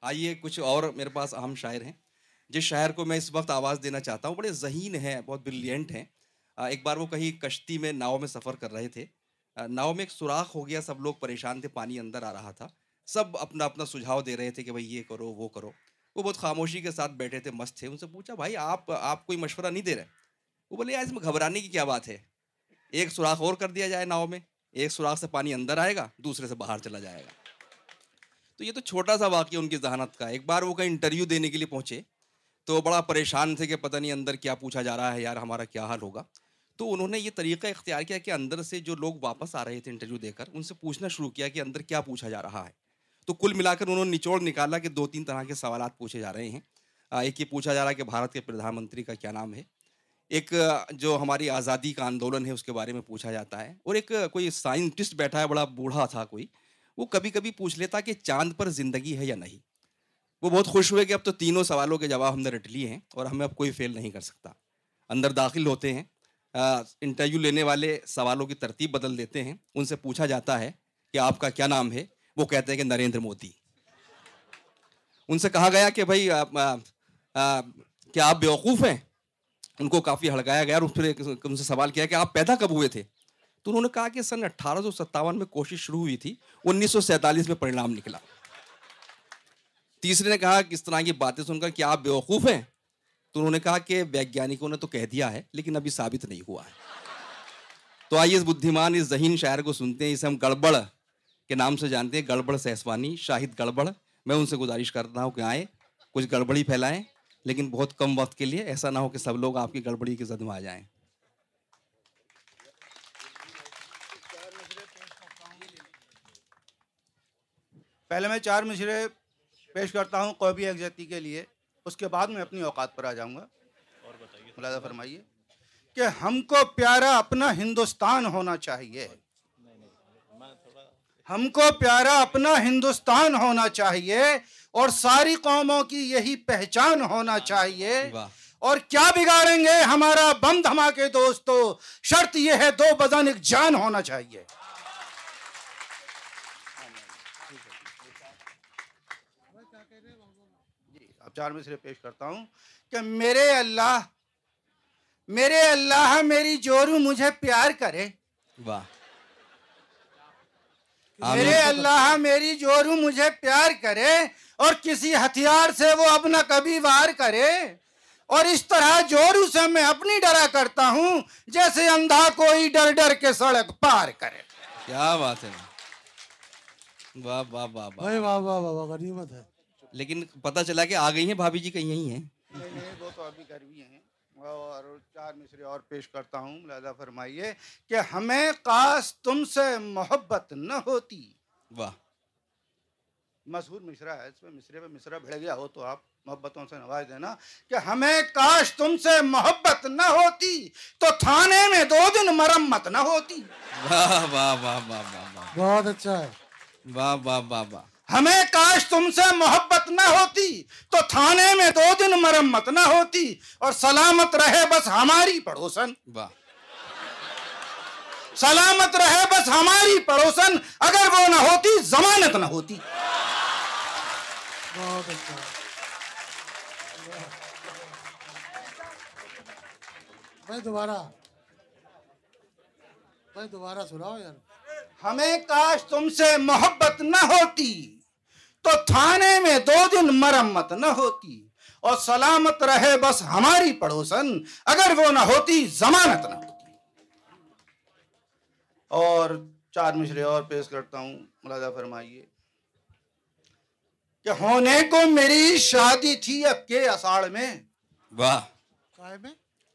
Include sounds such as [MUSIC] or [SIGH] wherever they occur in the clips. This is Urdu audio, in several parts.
آئیے، کچھ اور میرے پاس اہم شاعر ہیں۔ جس شاعر کو میں اس وقت آواز دینا چاہتا ہوں، بڑے ذہین ہیں، بہت بریلینٹ ہیں۔ ایک بار وہ کہیں کشتی میں ناؤ میں سفر کر رہے تھے۔ ناؤ میں ایک سوراخ ہو گیا، سب لوگ پریشان تھے، پانی اندر آ رہا تھا۔ سب اپنا اپنا سجھاؤ دے رہے تھے کہ بھائی یہ کرو، وہ کرو۔ وہ بہت خاموشی کے ساتھ بیٹھے تھے، مست تھے۔ ان سے پوچھا، بھائی، آپ آپ کوئی مشورہ نہیں دے رہے؟ وہ بولے، یار، اس میں گھبرانے کی کیا بات ہے؟ ایک سوراخ اور کر دیا جائے ناؤ میں، ایک سوراخ سے پانی اندر آئے گا، دوسرے سے باہر چلا جائے گا۔ تو یہ تو چھوٹا سا واقعہ ان کی ذہانت کا ایک بار وہ کہیں انٹرویو دینے کے لیے پہنچے تو بڑا پریشان تھے کہ پتہ نہیں اندر کیا پوچھا جا رہا ہے، یار ہمارا کیا حال ہوگا۔ تو انہوں نے یہ طریقہ اختیار کیا کہ اندر سے جو لوگ واپس آ رہے تھے انٹرویو دے کر، ان سے پوچھنا شروع کیا کہ اندر کیا پوچھا جا رہا ہے۔ تو کل ملا کر انہوں نے نچوڑ نکالا کہ دو تین طرح کے سوالات پوچھے جا رہے ہیں۔ ایک یہ پوچھا جا رہا ہے کہ بھارت کے پردھان منتری کا کیا نام ہے۔ ایک جو ہماری آزادی کا آندولن ہے، اس کے بارے میں پوچھا جاتا ہے۔ اور ایک کوئی سائنٹسٹ بیٹھا ہے، بڑا بوڑھا تھا کوئی۔ وہ کبھی کبھی پوچھ لیتا کہ چاند پر زندگی ہے یا نہیں۔ وہ بہت خوش ہوئے کہ اب تو تینوں سوالوں کے جواب ہم نے رٹ لیے ہیں اور ہمیں اب کوئی فیل نہیں کر سکتا۔ اندر داخل ہوتے ہیں انٹرویو لینے والے سوالوں کی ترتیب بدل دیتے ہیں۔ ان سے پوچھا جاتا ہے کہ آپ کا کیا نام ہے؟ وہ کہتے ہیں کہ نریندر مودی۔ ان سے کہا گیا کہ بھائی کیا آپ بیوقوف ہیں؟ ان کو کافی ہڑکایا گیا اور پھر ان سے سوال کیا کہ آپ پیدا کب ہوئے تھے؟ تو انہوں نے کہا کہ سن اٹھارہ سو ستاون میں کوشش شروع ہوئی تھی، انیس سو سینتالیس میں پرینام نکلا۔ تیسرے نے کہا کہ اس طرح کی باتیں سن کر کیا آپ بیوقوف ہیں۔ تو انہوں نے کہا کہ ویگیانکوں نے تو کہہ دیا ہے، لیکن ابھی ثابت نہیں ہوا ہے۔ تو آئیے اس بدھیمان، اس ذہین شاعر کو سنتے ہیں، اسے ہم گڑبڑ کے نام سے جانتے ہیں، گڑبڑ سہسوانی شاہد گڑبڑ۔ میں ان سے گزارش کرتا ہوں کہ آئیں، کچھ گڑبڑی پھیلائیں، لیکن بہت کم وقت کے لیے، ایسا نہ ہو کہ سب لوگ آپ کی گڑبڑی کی زد میں آ جائیں۔ پہلے میں چار مشرے پیش کرتا ہوں قوبی یکجہتی کے لیے اس کے بعد میں اپنی اوقات پر آ جاؤں گا۔ اور بتائیے۔ فرمائیے کہ ہم کو پیارا اپنا ہندوستان ہونا چاہیے۔ ہم کو پیارا اپنا ہندوستان ہونا چاہیے اور ساری قوموں کی یہی پہچان ہونا چاہیے۔ اور کیا بگاڑیں گے ہمارا بم دھماکے دوستو؟ شرط یہ ہے دو بدن ایک جان ہونا چاہیے۔ چار مصرے پیش کرتا ہوں کہ میرے اللہ میرے اللہ میری جورو مجھے پیار کرے۔ واہ۔ میرے اللہ میری جورو مجھے پیار کرے اور کسی ہتھیار سے وہ اپنا کبھی وار کرے۔ اور اس طرح جورو سے میں اپنی ڈرا کرتا ہوں جیسے اندھا کوئی ڈر ڈر کے سڑک پار کرے۔ کیا بات ہے۔ واہ واہ واہ واہ واہ واہ واہ غنیمت ہے۔ لیکن پتہ چلا کہ آ گئی ہیں بھابھی جی کہیں یہی ہیں۔ وہ تو ابھی گھر بھی ہیں۔ اور چار مصرے اور پیش کرتا ہوں۔ لہذا فرمائیے کہ ہمیں کاش تم سے محبت نہ ہوتی۔ واہ۔ مشہور مشرا ہے اس میں مصرے پہ مصرا بڑھ گیا ہو تو آپ محبتوں سے نواز دینا۔ کہ ہمیں کاش تم سے محبت نہ ہوتی تو تھانے میں دو دن مرمت نہ ہوتی۔ واہ واہ واہ واہ واہ۔ بہت اچھا ہے۔ واہ واہ واہ واہ۔ ہمیں کاش تم سے محبت نہ ہوتی تو تھانے میں دو دن مرمت نہ ہوتی اور سلامت رہے بس ہماری پڑوسن۔ سلامت رہے بس ہماری پڑوسن اگر وہ نہ ہوتی ضمانت نہ ہوتی۔ اچھا۔ دوبارہ دوبارہ سناؤ یار۔ ہمیں کاش تم سے محبت نہ ہوتی۔ تو تھانے میں دو دن مرمت نہ ہوتی اور سلامت رہے بس ہماری پڑوسن اگر وہ نہ ہوتی ضمانت نہ ہوتی۔ اور چار مشرے اور پیش کرتا ہوں ملازہ فرمائیے۔ کہ ہونے کو میری شادی تھی اب کے اساڑ میں۔ واہ۔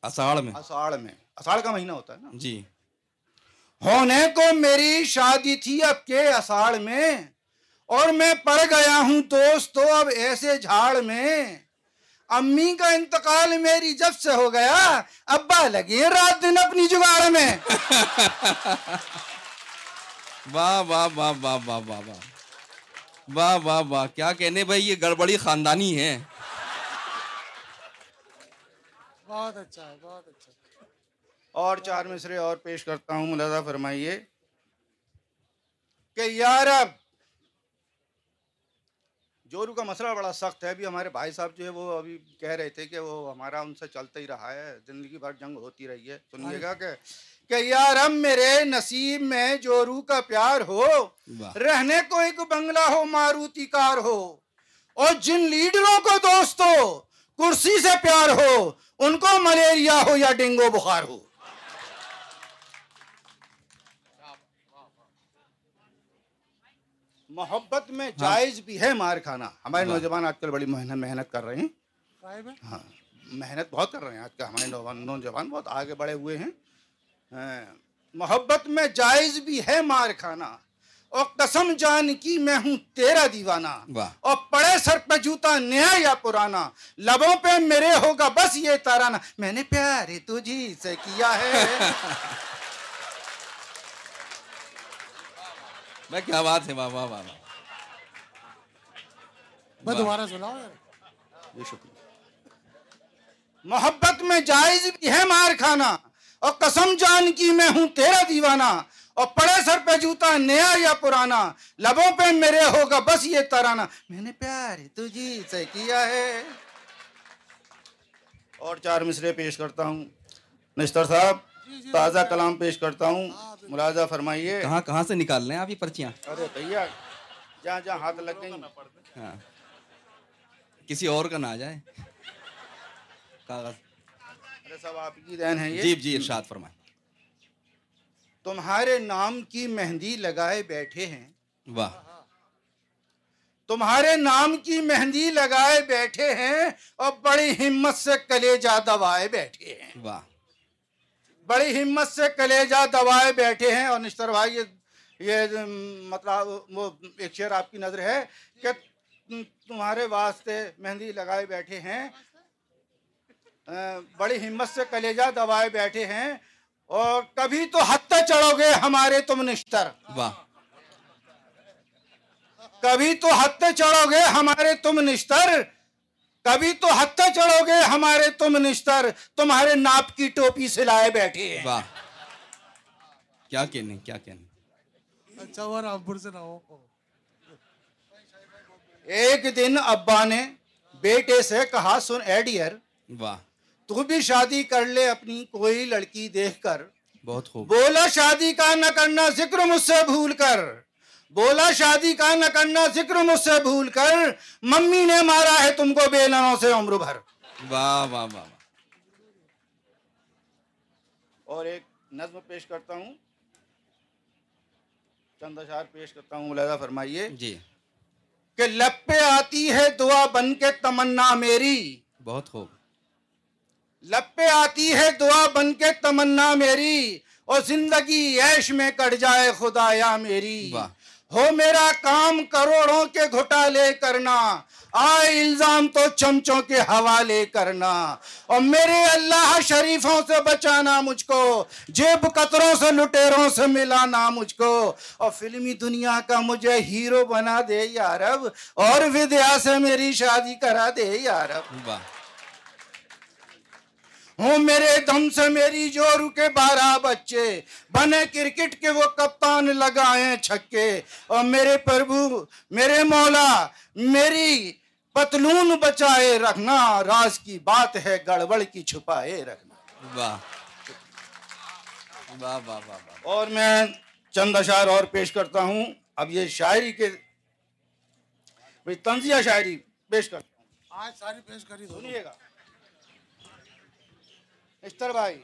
اساڑ میں؟ اساڑ میں۔ اساڑ کا مہینہ ہوتا ہے نا۔ جی۔ ہونے کو میری شادی تھی اب کے اساڑ میں۔ اور میں پڑ گیا ہوں دوستو اب ایسے جھاڑ میں امی کا انتقال میری جب سے ہو گیا ابا لگے رات دن اپنی جگاڑ میں۔ [LAUGHS] واہ واہ واہ واہ واہ واہ واہ۔ واہ واہ واہ۔ کیا کہنے بھائی یہ گڑبڑی خاندانی ہے بہت اچھا ہے بہت اچھا اور چار مصرے اور پیش کرتا ہوں ملازہ فرمائیے کہ یارب جورو کا مسئلہ بڑا سخت ہے ابھی ہمارے بھائی صاحب جو ہے وہ ابھی کہہ رہے تھے کہ وہ ہمارا ان سے چلتا ہی رہا ہے زندگی بھر جنگ ہوتی رہی ہے۔ سنیے گا کہ کہ یارم میرے نصیب میں جورو کا پیار ہو رہنے کو ایک بنگلہ ہو ماروتی کار ہو اور جن لیڈروں کو دوستو کرسی سے پیار ہو ان کو ملیریا ہو یا ڈینگو بخار ہو۔ محبت میں جائز بھی ہے مار کھانا ہمارے نوجوان آج کل بڑی محنت محنت کر رہے ہیں۔ ہاں۔ محنت بہت کر رہے ہیں آج کل۔ ہمارے نوجوان بہت آگے بڑھے ہوئے ہیں۔ ہاں، محبت میں جائز بھی ہے مار کھانا اور قسم جان کی میں ہوں تیرا دیوانہ۔ اور پڑے سر پہ جوتا نیا یا پرانا۔ لبوں پہ میرے ہوگا بس یہ تارانہ۔ میں نے پیار تجھی سے کیا ہے۔ [LAUGHS] میں کیا بات ہے واہ واہ واہ واہ۔ میں دوبارہ سناؤ یار۔ یہ شکریہ محبت میں جائز بھی ہے مار کھانا اور قسم جان کی میں ہوں تیرا دیوانہ اور پڑے سر پہ جوتا نیا یا پرانا لبوں پہ میرے ہوگا بس یہ ترانہ۔ میں نے پیار تجھی سے کیا ہے۔ اور چار مصرے پیش کرتا ہوں۔ نشتر صاحب تازہ کلام پیش کرتا ہوں۔ ملازہ فرمائیے۔ کہاں کہاں سے نکال ہیں آپ یہ پرچیاں؟ ارے بھیا جہاں جہاں ہاتھ لگ گئی ہاں۔ کسی اور کا نہ آ جائے۔ کاغذ۔ ارے سب آپ کی دین ہے یہ۔ جی جی ارشاد فرمائیں۔ تمہارے نام کی مہندی لگائے بیٹھے ہیں۔ واہ۔ تمہارے نام کی مہندی لگائے بیٹھے ہیں اور بڑی ہمت سے کلیجہ دبائے بیٹھے ہیں۔ واہ۔ بڑی ہمت سے کلیجہ دبائے بیٹھے ہیں اور نشتر بھائی یہ مطلب وہ ایک شعر آپ کی نظر ہے کہ تمہارے واسطے مہندی لگائے بیٹھے ہیں۔ بڑی ہمت سے کلیجہ دبائے بیٹھے ہیں اور کبھی تو حد تک چڑھو گے ہمارے تم نشتر۔ واہ۔ کبھی تو حد تک چڑھو گے ہمارے تم نشتر۔ کبھی تو حد تک چڑھو گے ہمارے تم نشتر تمہارے ناپ کی ٹوپی سلائے بیٹھے ہیں۔ واہ۔ کیا کہنے کیا کہنے؟ اچھا وہ رامپور سے نہ ہو۔ ایک دن ابا نے بیٹے سے کہا سن اے ڈیئر واہ۔ تو بھی شادی کر لے اپنی کوئی لڑکی دیکھ کر۔ بہت خوب۔ بولا شادی کا نہ کرنا ذکر مجھ سے بھول کر۔ بولا شادی کا نہ کرنا ذکر مجھ سے بھول کر۔ ممی نے مارا ہے تم کو بیلنوں سے عمر بھر۔ واہ واہ واہ واہ۔ اور ایک نظم پیش کرتا ہوں۔ چند اشعار پیش کرتا ہوں ملاحظہ فرمائیے۔ جی۔ کہ لب پہ آتی ہے دعا بن کے تمنا میری۔ بہت خوب۔ لب پہ آتی ہے دعا بن کے تمنا میری۔ اور زندگی عیش میں کٹ جائے خدایا میری۔ واہ۔ ہو میرا کام کروڑوں کے گھٹالے کرنا۔ آئے الزام تو چمچوں کے حوالے کرنا۔ اور میرے اللہ شریفوں سے بچانا مجھ کو، جیب قطروں سے، لٹیروں سے ملانا مجھ کو۔ اور فلمی دنیا کا مجھے ہیرو بنا دے یارب، اور ودیا سے میری شادی کرا دے یارب۔ ہوں میرے دم سے میری جورو کے بارہ بچے۔ بنے کرکٹ کے وہ کپتان لگائے چھکے۔ اور میرے پربھو میرے مولا میری پتلون بچائے رکھنا۔ راز کی بات ہے گڑبڑ کی چھپائے رکھنا۔ واہ۔ واہ واہ واہ واہ۔ اور میں چند اشعار اور پیش کرتا ہوں۔ اب یہ شاعری کے طنزیہ شاعری پیش کرتا ہوں۔ آج ساری پیش کری سنیے گا۔ اشتر بھائی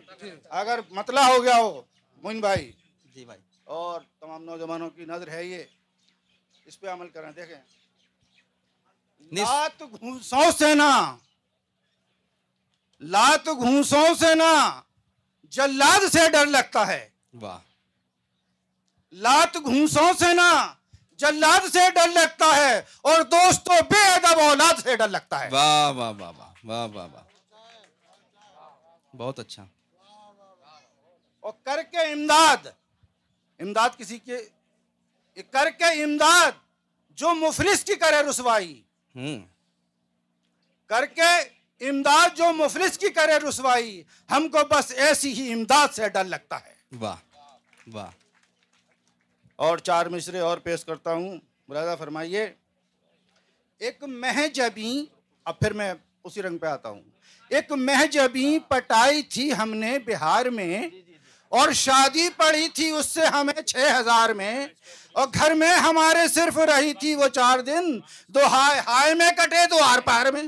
اگر مطلع ہو گیا ہو موین بھائی جی بھائی اور تمام نوجوانوں کی نظر ہے یہ اس پہ عمل کریں دیکھیں لات گھونسوں سے نہ لات گھونسوں سے نہ جلاد سے ڈر لگتا ہے واہ لات گھونسوں سے نہ جلاد سے ڈر لگتا ہے اور دوستوں بے ادب اولاد سے ڈر لگتا ہے واہ واہ واہ واہ واہ واہ واہ بہت اچھا۔ اور کر کے امداد امداد کسی کے کر کے امداد جو مفلس کی کرے رسوائی۔ کر کے امداد جو مفلس کی کرے رسوائی۔ ہم کو بس ایسی ہی امداد سے ڈر لگتا ہے۔ واہ واہ۔ اور چار مصرے اور پیش کرتا ہوں۔ برادہ فرمائیے۔ ایک محجبی اب پھر میں اسی رنگ پہ آتا ہوں۔ ایک محجبی پٹائی تھی ہم نے بہار میں اور شادی پڑی تھی اس سے ہمیں چھ ہزار میں اور گھر میں ہمارے صرف رہی تھی وہ چار دن۔ دو ہائے ہائے میں کٹے دو آر پار میں۔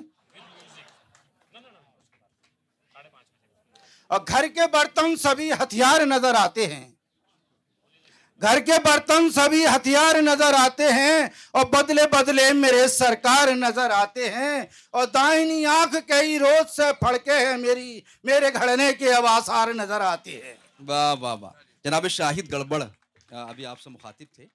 اور گھر کے برتن سبھی ہتھیار نظر آتے ہیں۔ گھر کے برتن سبھی ہتھیار نظر آتے ہیں اور بدلے بدلے میرے سرکار نظر آتے ہیں اور دائنی آنکھ کئی روز سے پھڑکے ہیں میری، میرے گھڑنے کے آواسار نظر آتے ہیں۔ واہ واہ واہ۔ جناب شاہد گڑبڑ ابھی آپ سے مخاطب تھے۔